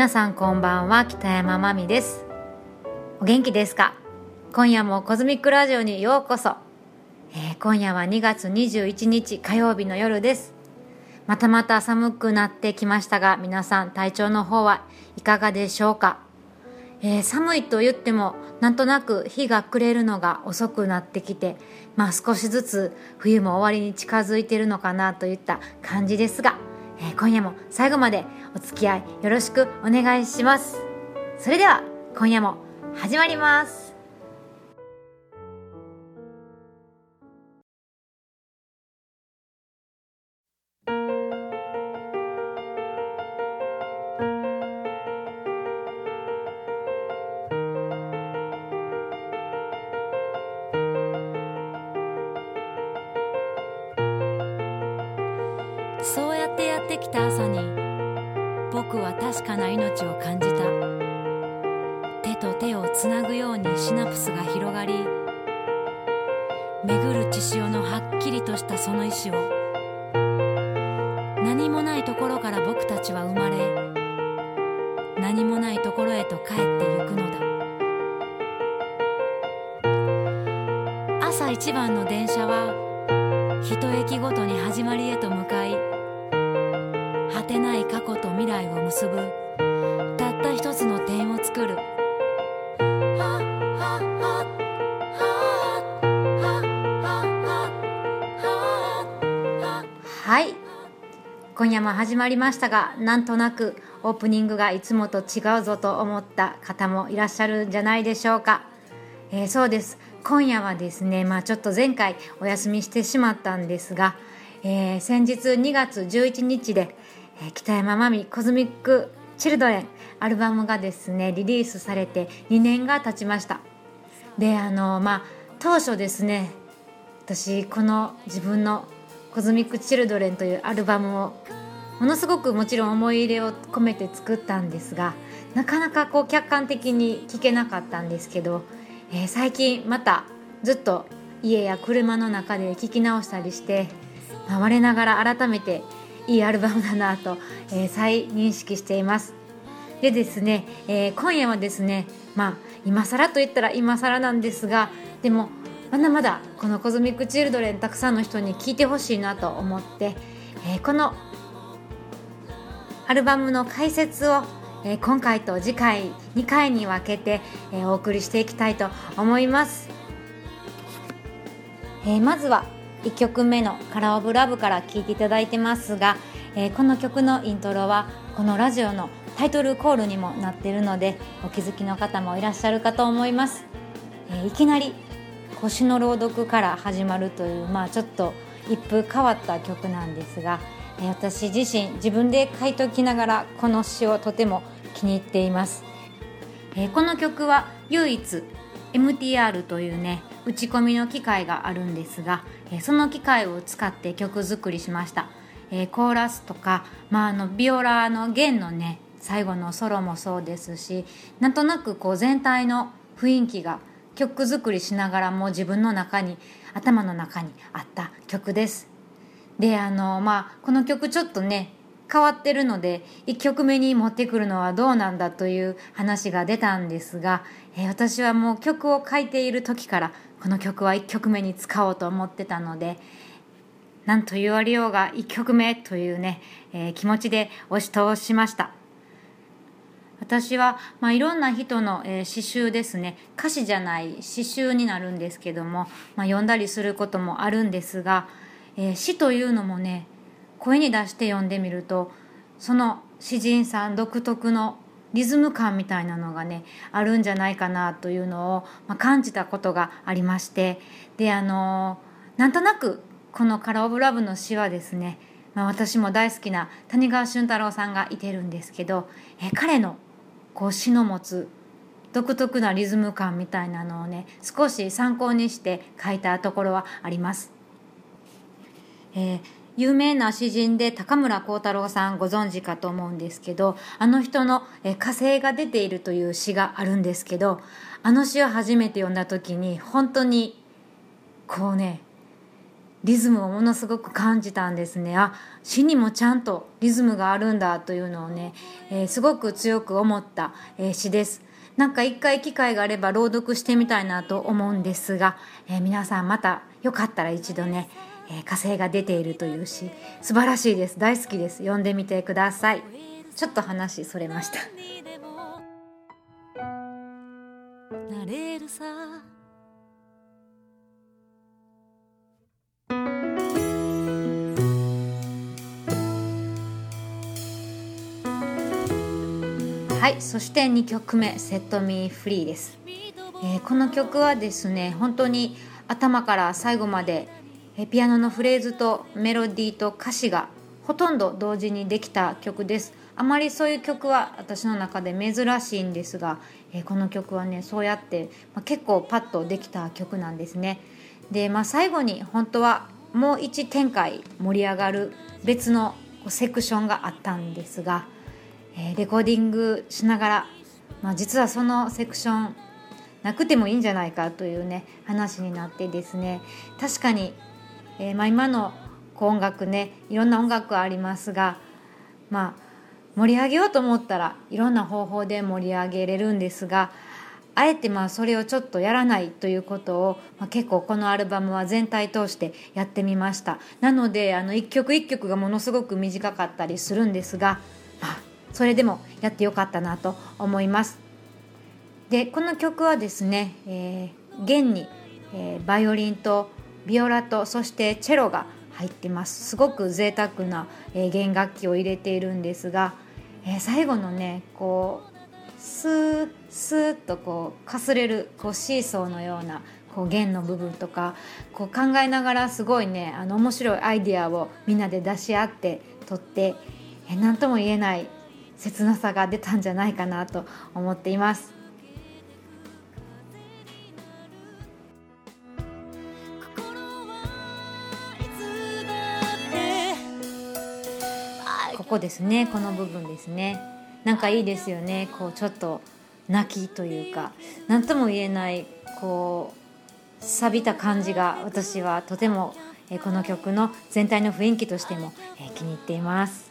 皆さんこんばんは北山真美です。お元気ですか？今夜もコズミックラジオにようこそ、えー、今夜は2月21日火曜日の夜です。またまた寒くなってきましたが皆さん体調の方はいかがでしょうか、えー、寒いと言ってもなんとなく日が暮れるのが遅くなってきてまあ少しずつ冬も終わりに近づいているのかなといった感じですが、えー、今夜も最後までお付き合いよろしくお願いします。それでは今夜も始まります。きた朝に僕は確かな命を感じた。手と手をつなぐようにシナプスが広がり巡る血潮のはっきりとしたその意志を何もないところから僕たちは生まれ何もないところへと帰ってゆくのだ。朝一番の電車は一駅ごとに始まりへと向かい来を結ぶ。たった一つの点を作る。はい。今夜も始まりましたがなんとなくオープニングがいつもと違うぞと思った方もいらっしゃるんじゃないでしょうか、えー、そうです。今夜はですねまあちょっと前回お休みしてしまったんですが、えー、先日2月11日で、えー、北山真美コズミックチルドレンアルバムがですねリリースされて2年が経ちました。であのまあ当初ですね私この自分のコズミック・チルドレンというアルバムをものすごくもちろん思い入れを込めて作ったんですがなかなかこう客観的に聴けなかったんですけど、えー、最近またずっと家や車の中で聴き直したりして我ながら改めていいアルバムだなと、えー、再認識しています。でですね、えー、今夜はですねまあ今更と言ったら今更なんですがでもまだまだこのコズミック・チルドレンたくさんの人に聴いてほしいなと思って、えー、このアルバムの解説を、えー、今回と次回2回に分けて、えー、お送りしていきたいと思います、えー、まずは1曲目の「カラー・オブ・ラブ」から聴いていただいてますが、えー、この曲のイントロはこのラジオのタイトルコールにもなっているのでお気づきの方もいらっしゃるかと思います、えー、いきなり星の朗読から始まるという、まあ、ちょっと一風変わった曲なんですが、え私自身自分で書いておきながらこの詩をとても気に入っています、えこの曲は唯一 MTR というね打ち込みの機械があるんですが、えその機械を使って曲作りしました、えコーラスとか、まあ、あのビオラの弦のね最後のソロもそうですしなんとなくこう全体の雰囲気が曲作りしながらも自分の中に頭の中にあった曲です。であのまあこの曲ちょっとね変わってるので1曲目に持ってくるのはどうなんだという話が出たんですが、えー、私はもう曲を書いている時からこの曲は1曲目に使おうと思ってたので何と言われようが1曲目というね、えー、気持ちで押し通しました。私は、まあ、いろんな人の、えー、詩集ですね。歌詞じゃない詩集になるんですけども、まあ、読んだりすることもあるんですが、えー、詩というのもね声に出して読んでみるとその詩人さん独特のリズム感みたいなのがねあるんじゃないかなというのを、まあ、感じたことがありましてであのなんとなくこの「カラ・オブ・ラブ」の詩はですね、まあ、私も大好きな谷川俊太郎さんがいてるんですけど、え彼の「こう詩の持つ独特なリズム感みたいなのをね少し参考にして書いたところはあります。えー、有名な詩人で高村光太郎さんご存知かと思うんですけどあの人の「火星が出ている」という詩があるんですけどあの詩を初めて読んだ時に本当にこうねリズムをものすごく感じたんですね。あ詩にもちゃんとリズムがあるんだというのをね、えー、すごく強く思った、えー、詩です。なんか一回機会があれば朗読してみたいなと思うんですが、えー、皆さんまたよかったら一度ね、え火星が出ているという詩。素晴らしいです。大好きです。読んでみてください。ちょっと話それました。なれるさ。はい。そして2曲目「セットミーフリーです、えー、この曲はですね本当に頭から最後までピアノのフレーズとメロディーと歌詞がほとんど同時にできた曲です。あまりそういう曲は私の中で珍しいんですが、え、この曲はねそうやって、ま、結構パッとできた曲なんですね。で、まあ、最後に本当はもう一展開盛り上がる別のセクションがあったんですがえ、レコーディングしながら、まあ、実はそのセクションなくてもいいんじゃないかというね話になってですね。確かに、えー、まあ、今の音楽ねいろんな音楽ありますがまあ盛り上げようと思ったらいろんな方法で盛り上げれるんですがあえてまあそれをちょっとやらないということを、まあ、結構このアルバムは全体通してやってみました。なのであの一曲一曲がものすごく短かったりするんですが、まあ、それでもやってよかったなと思います。でこの曲はですね、えー、弦に、えー、バイオリンとビオラとそしてチェロが入ってますすごく贅沢な、えー、弦楽器を入れているんですが、えー、最後のねこうスースーッとこうかすれるこうシーソーのようなこう弦の部分とかこう考えながらすごいねあの面白いアイディアをみんなで出し合ってとって何とも言えない切なさが出たんじゃないかなと思っています。ここですね。この部分ですね。なんかいいですよね。こうちょっと泣きというか。何とも言えないこう錆びた感じが私はとてもこの曲の全体の雰囲気としても気に入っています。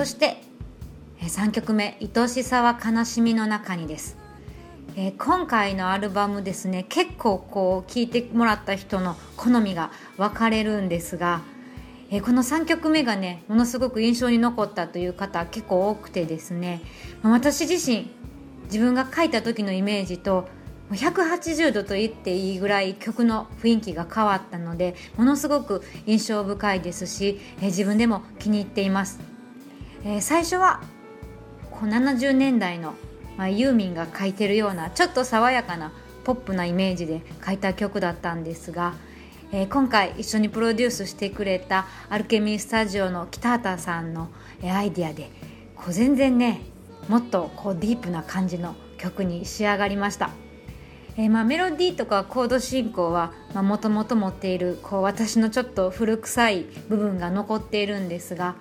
そして3曲目「愛しさは悲しみの中に」です、えー、今回のアルバムですね結構こう聴いてもらった人の好みが分かれるんですが、えー、この3曲目がねものすごく印象に残ったという方結構多くてですね私自身自分が書いた時のイメージと180度と言っていいぐらい曲の雰囲気が変わったのでものすごく印象深いですし、えー、自分でも気に入っています。えー、最初はこう70年代の、まあ、ユーミンが書いてるようなちょっと爽やかなポップなイメージで書いた曲だったんですが、えー、今回一緒にプロデュースしてくれたアルケミースタジオの北畑さんの、アイディアでこう全然ねもっとこうディープな感じの曲に仕上がりました。えー、まあ、メロディーとかコード進行はもともと持っているこう私のちょっと古臭い部分が残っているんですが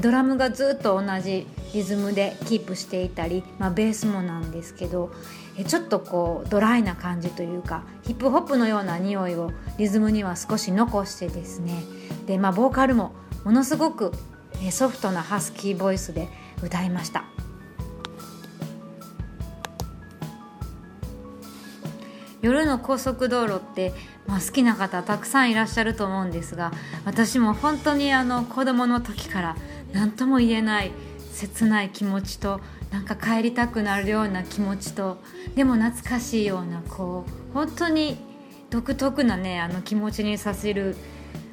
ドラムがずっと同じリズムでキープしていたり、まあ、ベースもなんですけどちょっとこうドライな感じというかヒップホップのような匂いをリズムには少し残してですねで、まあ、ボーカルもものすごくソフトなハスキーボイスで歌いました。夜の高速道路って、まあ、好きな方たくさんいらっしゃると思うんですが私も本当にあの子供の時から何とも言えない切ない気持ちとなんか帰りたくなるような気持ちとでも懐かしいようなこう本当に独特なねあの気持ちにさせる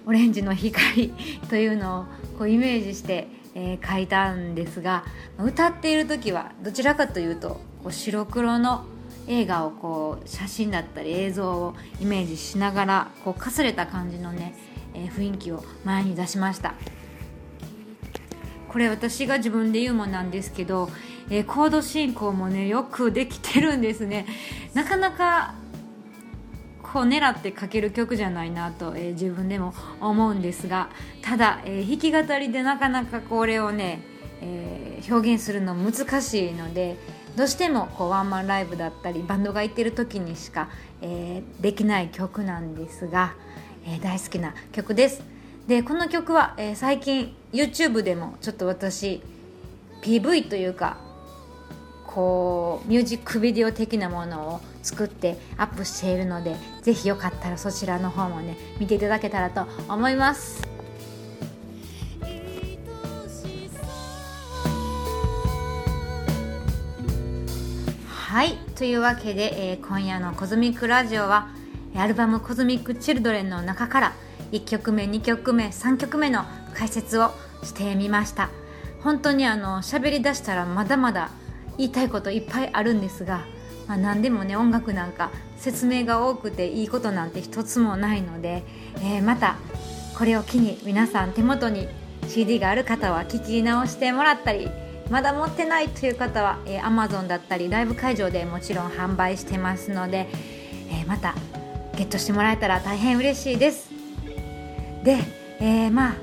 オレンジの光というのをこうイメージして、えー、書いたんですが歌っている時はどちらかというとこう白黒の映画をこう写真だったり映像をイメージしながらこうかすれた感じのね、えー、雰囲気を前に出しました。これ私が自分で言うもなんですけど、えー、コード進行もねよくできてるんですね。なかなかこう狙って書ける曲じゃないなと、えー、自分でも思うんですがただ、えー、弾き語りでなかなかこれをね、えー、表現するの難しいのでどうしてもこうワンマンライブだったりバンドが行ってる時にしか、えー、できない曲なんですが、えー、大好きな曲ですでこの曲は、えー、最近 YouTube でもちょっと私 PV というかこうミュージックビデオ的なものを作ってアップしているのでぜひよかったらそちらの方もね見ていただけたらと思います。はい。というわけで、えー、今夜の「コズミックラジオは」アルバム「コズミック・チルドレン」の中から1曲目2曲目3曲目の解説をしてみました。本当にあの喋りだしたらまだまだ言いたいこといっぱいあるんですが、まあ、何でもね音楽なんか説明が多くていいことなんて一つもないので、えー、またこれを機に皆さん手元に CD がある方は聞き直してもらったりまだ持ってないという方は、えー、Amazon だったりライブ会場でもちろん販売してますので、えー、またゲットしてもらえたら大変嬉しいです。で、えー、まあ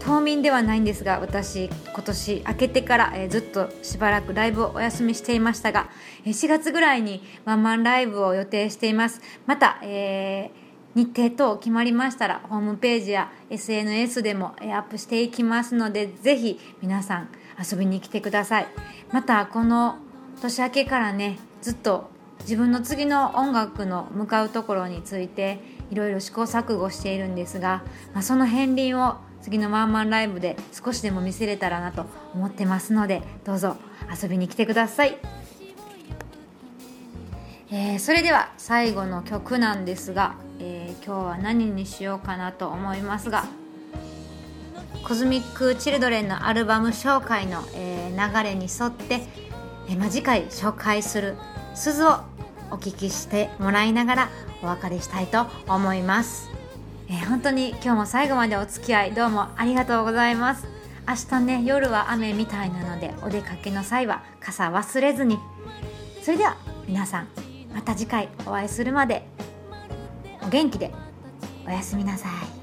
冬眠ではないんですが私今年明けてから、えー、ずっとしばらくライブをお休みしていましたが、え4月ぐらいにワンマンライブを予定しています。また、えー、日程等決まりましたらホームページや SNS でも、えアップしていきますのでぜひ皆さん遊びに来てください。またこの年明けからねずっと自分の次の音楽の向かうところについていろいろ試行錯誤しているんですが、まあ、その片鱗を次のワンマンライブで少しでも見せれたらなと思ってますのでどうぞ遊びに来てください、えー、それでは最後の曲なんですが、えー、今日は何にしようかなと思いますがコズミック・チルドレンのアルバム紹介の、えー、流れに沿って、えーまあ、次回紹介する「鈴」をお聴きしてもらいながらお別れしたいと思います、えー、本当に今日も最後までお付き合いどうもありがとうございます。明日ね夜は雨みたいなのでお出かけの際は傘忘れずに。それでは皆さんまた次回お会いするまでお元気でおやすみなさい。